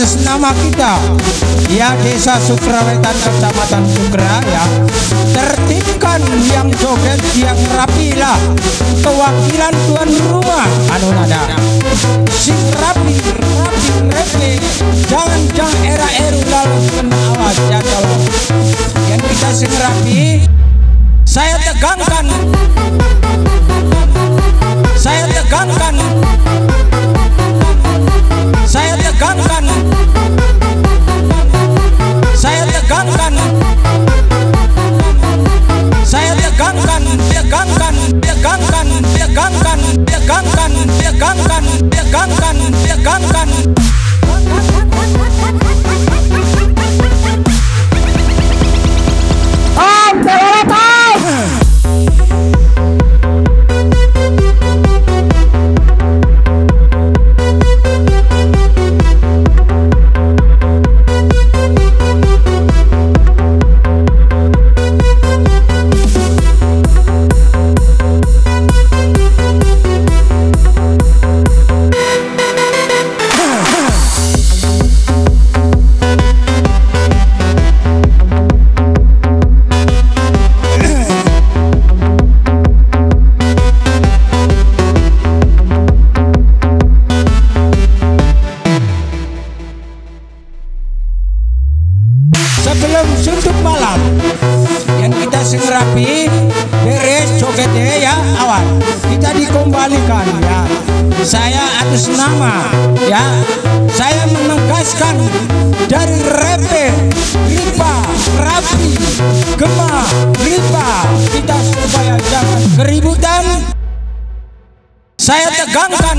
bersama kita. Ya Desa Sukrawetan Kecamatan Sukra ya. Tertibkan yang joget yang rapi lah. Kewakilan tuan rumah. Anu nada. Sing rapi rapi rapi. Jangan jangan era eru lalu kena awas ya tolong yang kita sing rapi saya tegangkan Gangan, Gangan, Gangan, Gang gang. Dikembalikan ya. Saya atas nama ya. Saya menegaskan dari repe ripa rapi gema ripa kita supaya jangan keributan saya tegangkan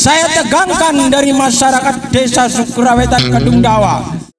Saya tegangkan dari masyarakat desa Sukrawetan Kedungdawa